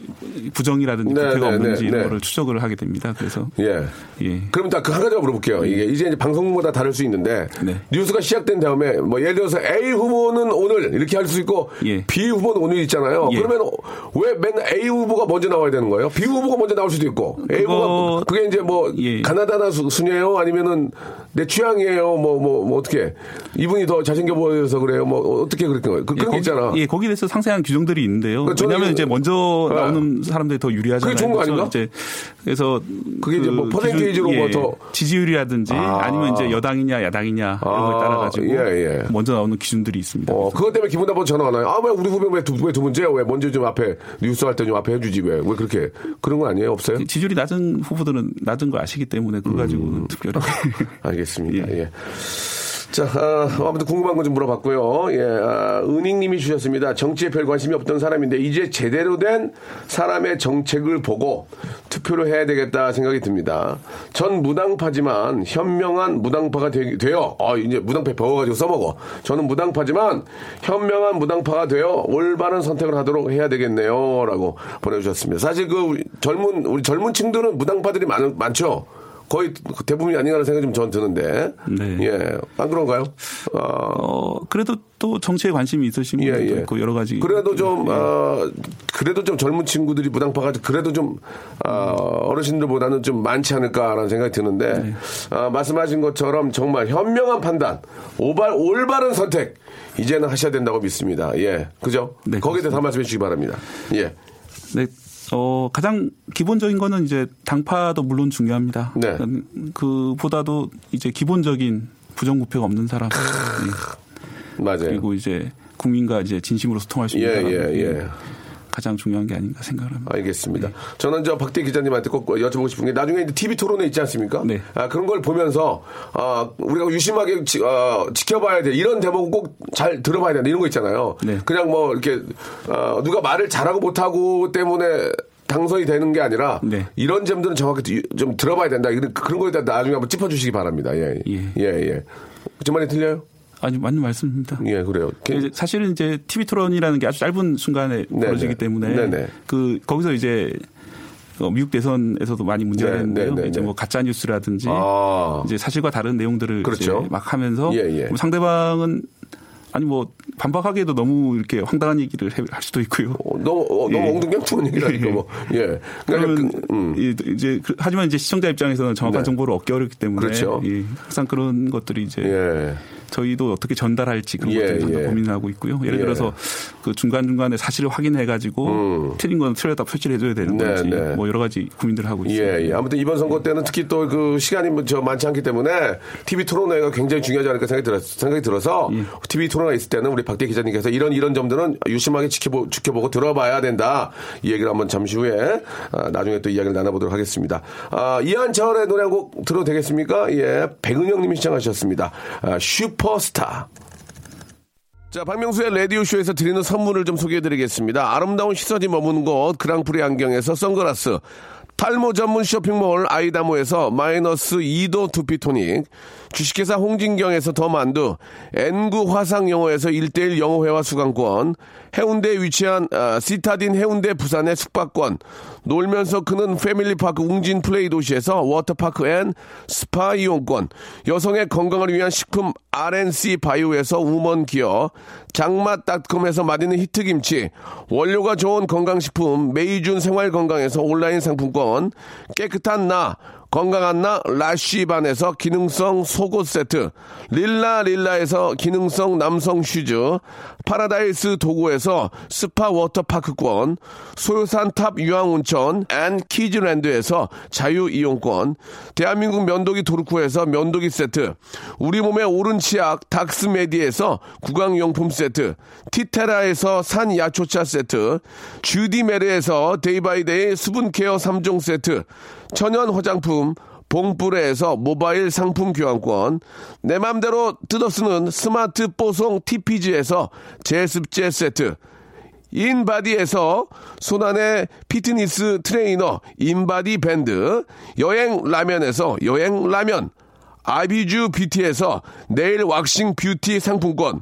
부정이라든지 네, 부패가 네, 없는지 네, 이런 네. 거를 추적을 하게 됩니다. 그래서 예. 예. 그럼 딱그한 가지만 물어볼게요. 이게 이제 방송마다 다를 수 있는데 네. 뉴스가 시작된 다음에 뭐 예를 들어서 A 후보는 오늘 이렇게 할 수 있고 예. B 후보는 오늘 있잖아요. 예. 그러면 왜 맨날 A 후보가 먼저 나와야 되는 거예요? B 후보가 먼저 나올 수도 있고 A 그거- 후보가 그게 이제 뭐 예. 가나다나 수- 순이에요? 아니면은 내 취향이에요? 뭐 뭐 뭐 어떻게 이분이 더 잘생겨 보여서 그래요? 뭐 어떻게 그렇게 그, 그런 게 거기, 있잖아. 예, 거기에 대해서 상세한 규정들이 있는데요. 그러니까 저는 왜냐하면 이거- 이제 먼저 예. 나오는 사람들이 더 유리하잖아요. 그게 좋은 거 아닌가? 이제 그래서 그게 이제 뭐 퍼센테이지로 기준- 뭐 예, 더- 지지율이라든지 아. 아. 니면 이제 여당이냐 야당이냐 이런 거에 아, 따라 가지고 예, 예. 먼저 나오는 기준들이 있습니다. 어, 그것 때문에 기분 나빠서 전화 안 와요. 아, 왜 우리 후배 왜 두, 왜두 문제야? 왜 먼저 좀 앞에, 뉴스 할 때 좀 앞에 해주지? 왜? 왜 그렇게, 그런 거 아니에요? 없어요? 지지율이 낮은 후보들은 낮은 거 아시기 때문에 그거 가지고 음. 특별히 알겠습니다. 예. 예. 자, 아, 아무튼 궁금한 거좀 물어봤고요. 예, 아, 은익님이 주셨습니다. 정치에 별 관심이 없던 사람인데 이제 제대로 된 사람의 정책을 보고 투표를 해야 되겠다 생각이 듭니다. 전 무당파지만 현명한 무당파가 되, 되어, 어, 이제 무당파 배워가지고 써먹어. 저는 무당파지만 현명한 무당파가 되어 올바른 선택을 하도록 해야 되겠네요. 라고 보내주셨습니다. 사실 그 젊은, 우리 젊은 층들은 무당파들이 많, 많죠? 거의 대부분이 아닌가라는 생각이 좀 전 드는데. 네. 예. 안 그런가요? 어, 어 그래도 또 정치에 관심이 있으신 예, 분들도 예. 있고 여러 가지 그래도 좀, 예. 어, 그래도 좀 젊은 친구들이 무당파가 그래도 좀, 어, 어르신들보다는 좀 많지 않을까라는 생각이 드는데, 네. 어, 말씀하신 것처럼 정말 현명한 판단, 오발, 올바른 선택, 이제는 하셔야 된다고 믿습니다. 예. 그죠? 네, 거기에 대해서 한 말씀 해주시기 바랍니다. 예. 네. 어, 가장 기본적인 거는 이제 당파도 물론 중요합니다. 네. 음, 그보다도 이제 기본적인 부정부패가 없는 사람. 예. 맞아요. 그리고 이제 국민과 이제 진심으로 소통할 수 예, 있는 사람. 예, 예. 가장 중요한 게 아닌가 생각을 합니다. 알겠습니다. 저는 저 박대 기자님한테 꼭 여쭤보고 싶은 게 나중에 이제 TV 토론회 있지 않습니까? 네. 아, 그런 걸 보면서 아, 우리가 유심하게 지, 어, 지켜봐야 돼. 이런 대목은 꼭 잘 들어봐야 된다. 이런 거 있잖아요. 네. 그냥 뭐 이렇게 어, 누가 말을 잘하고 못하고 때문에 당선이 되는 게 아니라 네. 이런 점들은 정확히 좀 들어봐야 된다. 이런 그런 거에 대해 나중에 한번 짚어주시기 바랍니다. 예, 예. 예, 예. 제 말이 틀려요? 아니 맞는 말씀입니다. 예, 그래요. 이제 사실은 이제 TV 토론이라는 게 아주 짧은 순간에 네네. 벌어지기 때문에 네네. 그 거기서 이제 어, 미국 대선에서도 많이 문제가 네, 됐는데요. 네, 네, 이제 네. 뭐 가짜 뉴스라든지 아. 이제 사실과 다른 내용들을 그렇죠. 이제 막 하면서 예, 예. 뭐 상대방은 아니 뭐 반박하기에도 너무 이렇게 황당한 얘기를 해- 할 수도 있고요. 어, 너무 어, 너무 예. 엉뚱한 얘기를 하니까 뭐. 예. 그러니까 그러면 그, 음. 이- 이제 그- 하지만 이제 시청자 입장에서는 정확한 네. 정보를 얻기 어렵기 때문에 그렇죠. 예, 항상 그런 것들이 이제 예. 저희도 어떻게 전달할지 그런 예, 것들을 예. 고민하고 있고요. 예를 예. 들어서 그 중간 중간에 사실을 확인해 가지고 틀린 건 틀렸다 표시를 해줘야 되는 음. 네, 건지 네. 뭐 여러 가지 고민들을 하고 있습니다. 예, 예. 아무튼 이번 선거 때는 특히 또 그 시간이 뭐저 많지 않기 때문에 TV 토론회가 굉장히 중요하지 않을까 생각이, 들었, 생각이 들어서 예. TV 토론회 있을 때는 우리 박대 기자님께서 이런 이런 점들은 유심하게 지켜보, 지켜보고 들어봐야 된다. 이 얘기를 한번 잠시 후에 아, 나중에 또 이야기를 나눠보도록 하겠습니다. 아, 이한철의 노래 한 곡 들어도 되겠습니까? 예. 백은영 님이 시청하셨습니다. 아, 슈퍼스타. 자, 박명수의 라디오쇼에서 드리는 선물을 좀 소개해 드리겠습니다. 아름다운 시선이 머무는 곳, 그랑프리 안경에서 선글라스, 탈모 전문 쇼핑몰 아이다모에서 마이너스 2도 두피토닉, 주식회사 홍진경에서 더 만두, N구 화상영어에서 1대1 영어회화 수강권, 해운대에 위치한 아, 시타딘 해운대 부산의 숙박권, 놀면서 크는 패밀리파크 웅진 플레이 도시에서 워터파크 and 스파 이용권, 여성의 건강을 위한 식품 RNC 바이오에서 우먼 기어, 장맛닷컴에서 맛있는 히트김치, 원료가 좋은 건강식품 메이준 생활건강에서 온라인 상품권, 깨끗한 나, 건강한 나 라쉬반에서 기능성 속옷 세트, 릴라 릴라에서 기능성 남성 슈즈, 파라다이스 도구에서 스파 워터파크권, 소요산 탑 유황온천 and 키즈랜드에서 자유이용권, 대한민국 면도기 도르쿠에서 면도기 세트, 우리 몸의 오른 치약 닥스메디에서 구강용품 세트, 티테라에서 산 야초차 세트, 주디메르에서 데이바이데이 수분케어 3종 세트, 천연 화장품 봉뿌레에서 모바일 상품 교환권, 내 맘대로 뜯어쓰는 스마트 뽀송 TPG에서 제습제 세트, 인바디에서 손안의 피트니스 트레이너 인바디 밴드, 여행 라면에서 여행 라면, 아비주 뷰티에서 네일 왁싱 뷰티 상품권,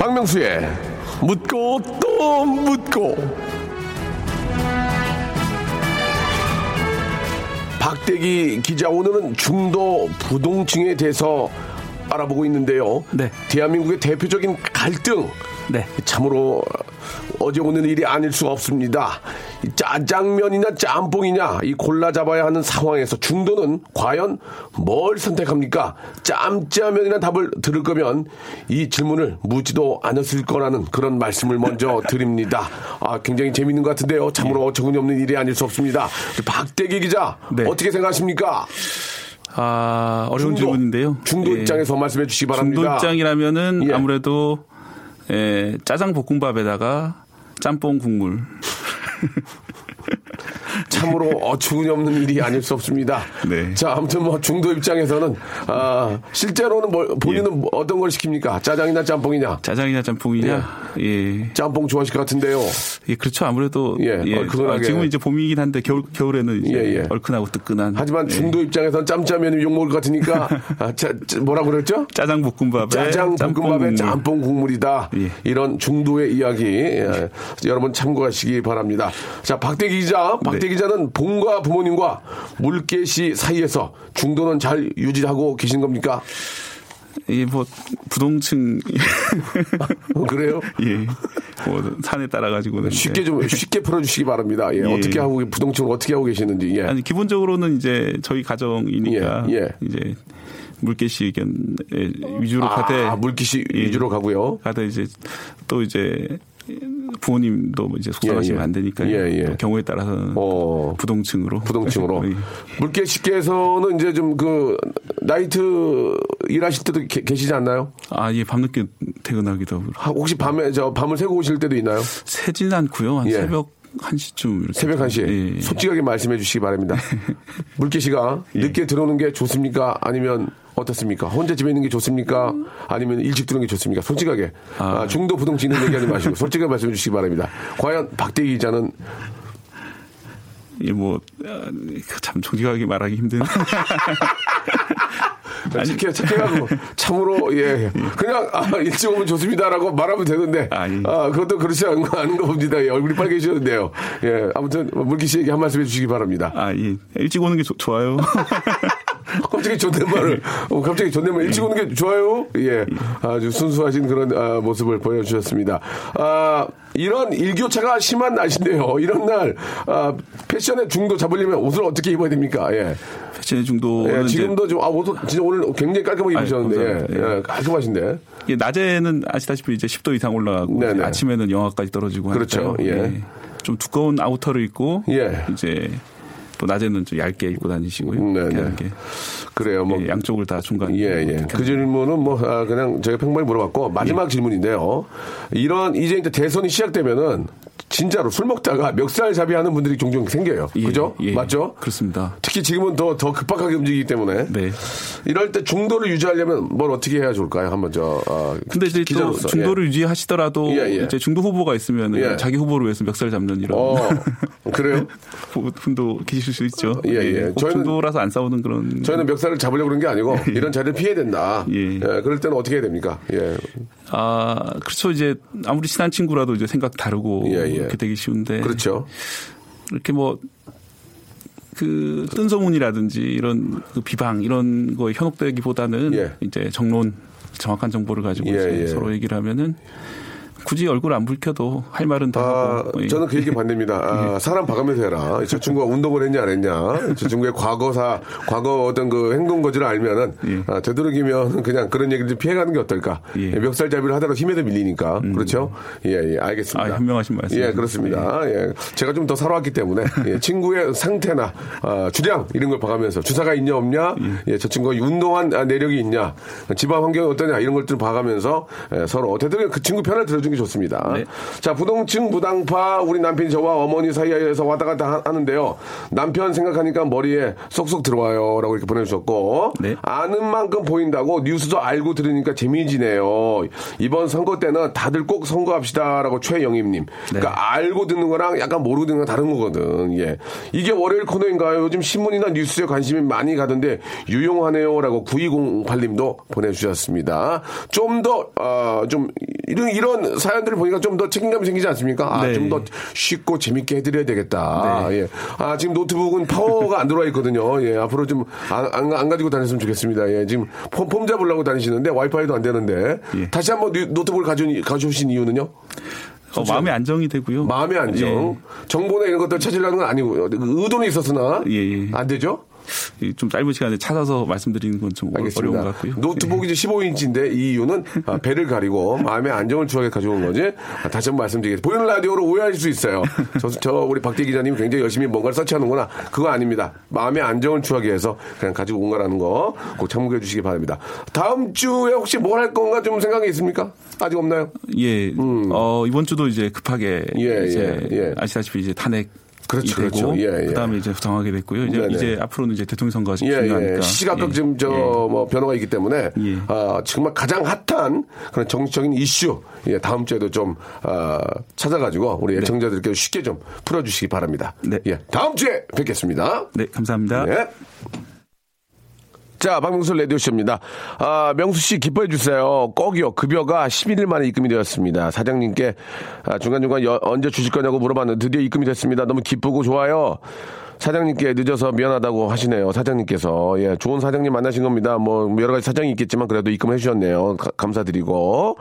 박명수의 묻고 또 묻고 박대기 기자 오늘은 중도 부동층에 대해서 알아보고 있는데요. 네. 대한민국의 대표적인 갈등. 네. 참으로 어제 오는 일이 아닐 수가 없습니다. 이 짜장면이냐 짬뽕이냐 이 골라 잡아야 하는 상황에서 중도는 과연 뭘 선택합니까? 짬짜면이나 답을 들을 거면 이 질문을 묻지도 않았을 거라는 그런 말씀을 먼저 드립니다. 아 굉장히 재밌는 것 같은데요. 참으로 어처구니 없는 일이 아닐 수 없습니다. 박대기 기자 네. 어떻게 생각하십니까? 아, 어려운 중도, 질문인데요. 중도 예. 입장에서 말씀해 주시기 바랍니다. 중도 입장이라면은 예. 아무래도 에, 짜장 볶음밥에다가 짬뽕 국물. 참으로 어처구니 없는 일이 아닐 수 없습니다. 네. 자, 아무튼 뭐 중도 입장에서는 아, 실제로는 뭐 본인은 예. 뭐 어떤 걸 시킵니까? 짜장이나 짬뽕이냐? 짜장이냐 짬뽕이냐? 예. 짬뽕 좋아하실 것 같은데요. 예, 그렇죠. 아무래도 예, 예, 얼큰하게. 아, 지금은 이제 봄이긴 한데 겨울 겨울에는 이제 예, 예. 얼큰하고 뜨끈한 하지만 예. 중도 입장에서는 짬짜면이 욕먹을 것 같으니까 아, 짜, 짜- 뭐라고 그랬죠? 짜장 볶음밥에 짜장 볶음밥에. 짬뽕 국물이다. 예. 이런 중도의 이야기 예, 여러분 참고하시기 바랍니다. 자, 박대기 기자, 박대기 네. 기자는 본과 부모님과 물개시 사이에서 중도는 잘 유지하고 계신 겁니까? 예, 뭐 부동층 어, 그래요? 예. 뭐 산에 따라 가지고는 쉽게 좀 쉽게 풀어주시기 바랍니다. 예, 예. 어떻게 하고 부동층을 어떻게 하고 계시는지. 예. 아니 기본적으로는 이제 저희 가정이니까 예, 예. 이제 물개시 의견 위주로 아, 가되 물기시 예. 위주로 가고요. 가되 이제 또 이제 부모님도 뭐 이제 속상하시면 예, 예. 안 되니까 예, 예. 또 경우에 따라서는 어. 부동층으로 부동층으로. 예. 물개씨께서는 이제 좀 그 나이트 일하실 때도 게- 계시지 않나요? 아, 예, 밤늦게 퇴근하기도 하고. 하- 혹시 밤에 저 밤을 새고 오실 때도 있나요? 새진 않고요. 한 예. 새벽 1시쯤 이렇게. 새벽 1시에 예, 예. 솔직하게 말씀해 주시기 바랍니다. 물개 씨가 늦게 들어오는 게 좋습니까? 아니면 어떻습니까? 혼자 집에 있는 게 좋습니까? 아니면 일찍 들어오는 게 좋습니까? 솔직하게. 아, 중도 부동층 있는 얘기하지 마시고 솔직하게 말씀해 주시기 바랍니다. 과연 박대기 기자는 예, 뭐, 아, 참 정직하게 말하기 힘든. 착해, 착해가지고 참으로 예 그냥 아, 일찍 오면 좋습니다라고 말하면 되는데 아, 아, 예. 그것도 그렇지 않은 거 아는 거 봅니다. 예, 얼굴이 빨개지셨는데요. 예 아무튼 물기 씨에게 한 말씀 해주시기 바랍니다. 아, 예. 일찍 오는 게 좋- 좋아요. 갑자기 존댓말을 어, 갑자기 존댓말 일찍 오는 게 좋아요. 예 아주 순수하신 그런 아, 모습을 보여주셨습니다. 아 이런 일교차가 심한 날씨인데요. 이런 날 아, 패션의 중도 잡으려면 옷을 어떻게 입어야 됩니까? 예. 패션의 중도는 예, 지금도 좀, 아, 옷, 진짜 오늘 굉장히 깔끔하게 입으셨는데, 예, 감사합니다. 예, 깔끔하신데. 예, 낮에는 아시다시피 이제 10도 이상 올라가고 네네. 아침에는 영하까지 떨어지고 그렇죠. 하니까요. 예. 좀 두꺼운 아우터를 입고 예. 이제 또 낮에는 좀 얇게 입고 다니시고요. 네, 네. 그래요. 뭐 예, 양쪽을 다 중간. 예, 예. 그 질문은 뭐, 아, 그냥 제가 평범히 물어봤고, 마지막 예. 질문인데요. 이런, 이제 이제 대선이 시작되면은, 진짜로 술 먹다가 멱살잡이 하는 분들이 종종 생겨요. 예, 그죠? 예. 맞죠? 그렇습니다. 특히 지금은 더, 더 급박하게 움직이기 때문에. 네. 이럴 때 중도를 유지하려면 뭘 어떻게 해야 좋을까요? 한번 저, 아, 근데 이제 또 기자로서. 중도를 유지하시더라도 예, 예. 이제 중도 후보가 있으면 예. 자기 후보를 위해서 멱살 잡는 이런 어, 그래요? 분도 계실 수 있죠. 예, 예. 꼭 저희는- 중도라서 안 싸우는 그런. 저희는 멱살을 잡으려고 그런 게 아니고, 이런 자리를 피해야 된다. 예. 그럴 때는 어떻게 해야 됩니까? 예. 아 그렇죠. 이제 아무리 친한 친구라도 이제 생각 다르고 예, 예. 이렇게 되기 쉬운데. 그렇죠. 이렇게 뭐. 그 뜬소문이라든지 이런 그 비방 이런 거에 현혹되기보다는 예. 이제 정론 정확한 정보를 가지고 예, 이제 예. 서로 얘기를 하면은 굳이 얼굴 안 붉혀도 할 말은 다 아, 하고 예. 저는 그 얘기 반대입니다. 아, 사람 봐가면서 해라. 저 친구가 운동을 했냐 안 했냐. 저 친구의 과거사, 과거 어떤 그 행동 거지를 알면은 예. 아, 되도록이면 그냥 그런 얘기를 좀 피해가는 게 어떨까. 예. 멱살잡이를 하다가 힘에도 밀리니까. 그렇죠? 예, 예, 알겠습니다. 아, 현명하신 말씀입니다. 예, 그렇습니다. 예. 제가 좀 더 살아왔기 때문에 예, 친구의 상태나 아, 주량 이런 걸 봐가면서 주사가 있냐 없냐, 예, 저 친구가 운동한 아, 내력이 있냐, 집안 환경이 어떠냐 이런 것들을 봐가면서 예, 서로 되도록 그 친구 편을 들어주 는 게 좋습니다. 네. 자, 부동층 부당파 우리 남편이 저와 어머니 사이에서 왔다 갔다 하- 하는데요. 남편 생각하니까 머리에 쏙쏙 들어와요. 라고 이렇게 보내주셨고. 네. 아는 만큼 보인다고 뉴스도 알고 들으니까 재미지네요. 이번 선거 때는 다들 꼭 선거합시다. 라고 최영임님. 그러니까 알고 듣는 거랑 약간 모르고 듣는 건 다른 거거든. 예. 이게 월요일 코너인가요? 요즘 신문이나 뉴스에 관심이 많이 가던데 유용하네요. 라고 9208님도 보내주셨습니다. 좀 더, 어, 좀, 이런, 이런 사연들을 보니까 좀 더 책임감이 생기지 않습니까? 아, 네. 좀더 쉽고 재밌게 해드려야 되겠다. 예. 아, 지금 노트북은 파워가 안 들어와 있거든요. 예. 앞으로 좀 안, 안, 안 가지고 다녔으면 좋겠습니다. 예. 지금 폼, 폼 잡으려고 다니시는데 와이파이도 안 되는데. 예. 다시 한번 노- 노트북을 가져, 가져오신 이유는요? 어, 마음의 안정이 되고요. 마음의 안정. 예. 정보나 이런 것들 찾으려는 건 아니고, 의도는 있었으나. 예, 예. 안 되죠? 이좀 짧은 시간에 찾아서 말씀드리는 건 좀 어려운. 것 같고요. 노트북이 이제 15인치인데 이 이유는 아, 배를 가리고 마음의 안정을 추하게 가져온 거지. 아, 다시 한번 말씀드리겠습니다. 보이는 라디오로 오해하실 수 있어요. 저, 저 우리 박대 기자님 굉장히 열심히 뭔가를 서치하는구나. 그거 아닙니다. 마음의 안정을 추하게 해서 그냥 가지고 온 거라는 거 꼭 참고해 주시기 바랍니다. 다음 주에 혹시 뭘 할 건가 좀 생각이 있습니까? 아직 없나요? 예, 어, 이번 주도 이제 급하게 음. 예, 이제 예, 예. 아시다시피 이제 탄핵 그렇죠, 되고 그렇죠. 예, 예. 그다음에 이제 정하게 됐고요. 이제, 네네. 이제 앞으로는 이제 대통령 선거가 좀 예, 중요하니까 예. 시시각각 예. 지금 저 예. 뭐 변화가 있기 때문에 예. 아, 정말 가장 핫한 그런 정치적인 이슈 예, 다음 주에도 좀 아, 찾아가지고 우리 애청자들께 쉽게 좀 풀어주시기 바랍니다. 네. 예, 다음 주에 뵙겠습니다. 네, 감사합니다. 네. 자, 박명수 라디오쇼입니다. 아, 명수 씨 기뻐해 주세요. 꼭이요. 급여가 11일 만에 입금이 되었습니다. 사장님께 아, 중간중간 여- 언제 주실 거냐고 물어봤는데 드디어 입금이 됐습니다. 너무 기쁘고 좋아요. 사장님께 늦어서 미안하다고 하시네요. 사장님께서. 예, 좋은 사장님 만나신 겁니다. 뭐, 여러 가지 사정이 있겠지만 그래도 입금해 주셨네요. 가- 감사드리고.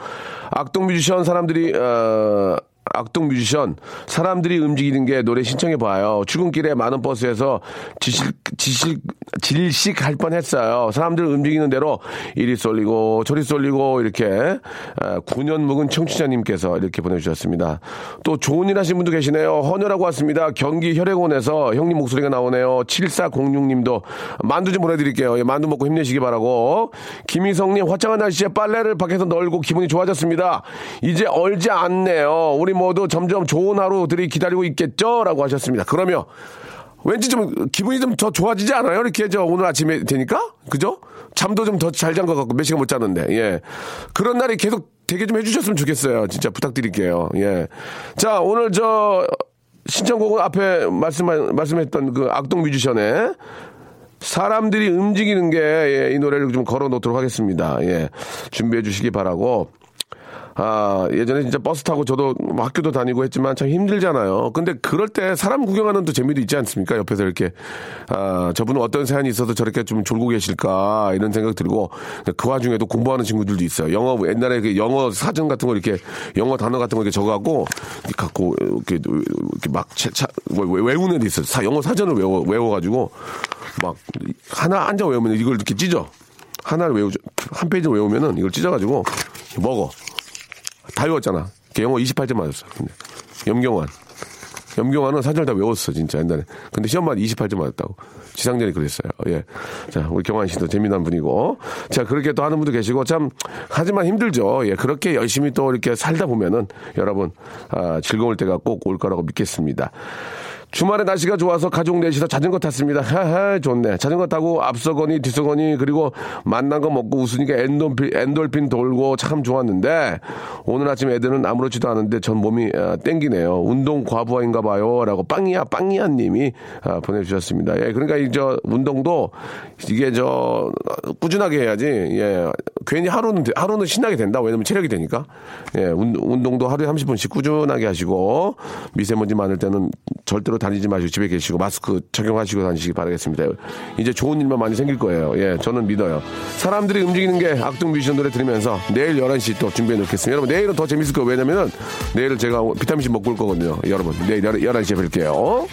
악동 뮤지션 사람들이, 어, 악동 뮤지션 사람들이 움직이는 게 노래 신청해 봐요. 출근길에 많은 버스에서 지실 지실 질식 할 뻔했어요. 사람들 움직이는 대로 이리 쏠리고 저리 쏠리고 이렇게 9년 묵은 청취자님께서 이렇게 보내주셨습니다. 또 좋은 일 하신 분도 계시네요. 헌혈하고 왔습니다. 경기 혈액원에서 형님 목소리가 나오네요. 7406님도 만두 좀 보내드릴게요. 예, 만두 먹고 힘내시기 바라고. 김희성님 화창한 날씨에 빨래를 밖에서 널고 기분이 좋아졌습니다. 이제 얼지 않네요. 우리 모두 점점 좋은 하루들이 기다리고 있겠죠? 라고 하셨습니다. 그러면 왠지 좀 기분이 좀 더 좋아지지 않아요? 이렇게 저 오늘 아침에 되니까? 그죠? 잠도 좀 더 잘 잔 것 같고 몇 시간 못 잤는데, 예. 그런 날이 계속 되게 좀 해주셨으면 좋겠어요. 진짜 부탁드릴게요. 예. 자, 오늘 저 신청곡은 앞에 말씀, 말씀했던 그 악동 뮤지션의 사람들이 움직이는 게, 예, 이 노래를 좀 걸어 놓도록 하겠습니다. 예. 준비해 주시기 바라고. 아, 예전에 진짜 버스 타고 저도 뭐 학교도 다니고 했지만 참 힘들잖아요. 근데 그럴 때 사람 구경하는 또 재미도 있지 않습니까? 옆에서 이렇게, 아, 저분은 어떤 사연이 있어서 저렇게 좀 졸고 계실까, 이런 생각 들고, 그 와중에도 공부하는 친구들도 있어요. 영어, 옛날에 그 영어 사전 같은 거 이렇게, 영어 단어 같은 거 이렇게 적어갖고, 갖고, 이렇게, 이렇게 막, 차, 차, 뭐 외우는 애도 있어요. 사, 영어 사전을 외워, 외워가지고, 막, 하나 앉아 외우면 이걸 이렇게 찢어. 하나를 외우죠. 한 페이지 외우면은 이걸 찢어가지고, 먹어. 다 외웠잖아. 걔 영어 28점 맞았어. 근데. 염경환. 염경화는 사전을 다 외웠어, 진짜, 옛날에. 근데 시험만 28점 맞았다고. 지상전이 그랬어요. 예. 자, 우리 경환 씨도 재미난 분이고. 자, 그렇게 또 하는 분도 계시고, 참, 하지만 힘들죠. 예. 그렇게 열심히 또 이렇게 살다 보면은, 여러분, 아, 즐거울 때가 꼭 올 거라고 믿겠습니다. 주말에 날씨가 좋아서 가족 넷이서 자전거 탔습니다. 하하, 좋네. 자전거 타고 앞서거니 뒤서거니 그리고 만난 거 먹고 웃으니까 엔돌핀, 엔돌핀 돌고 참 좋았는데 오늘 아침 애들은 아무렇지도 않은데 전 몸이 아, 땡기네요. 운동 과부하인가 봐요. 라고 빵이야, 빵이야 님이 아, 보내주셨습니다. 예, 그러니까 이 저 운동도 이게 저 꾸준하게 해야지. 예, 괜히 하루는, 돼- 하루는 신나게 된다. 왜냐면 체력이 되니까. 예, 운, 운동도 하루에 30분씩 꾸준하게 하시고 미세먼지 많을 때는 절대로 다니지 마시고 집에 계시고 마스크 착용하시고 다니시기 바라겠습니다. 이제 좋은 일만 많이 생길 거예요. 예, 저는 믿어요. 사람들이 움직이는 게 악동 뮤지션 노래 들으면서 내일 11시 또 준비해 놓겠습니다. 여러분, 내일은 더 재밌을 거예요. 왜냐면은 내일은 제가 비타민C 먹고 올 거거든요. 여러분, 내일 11시에 뵐게요.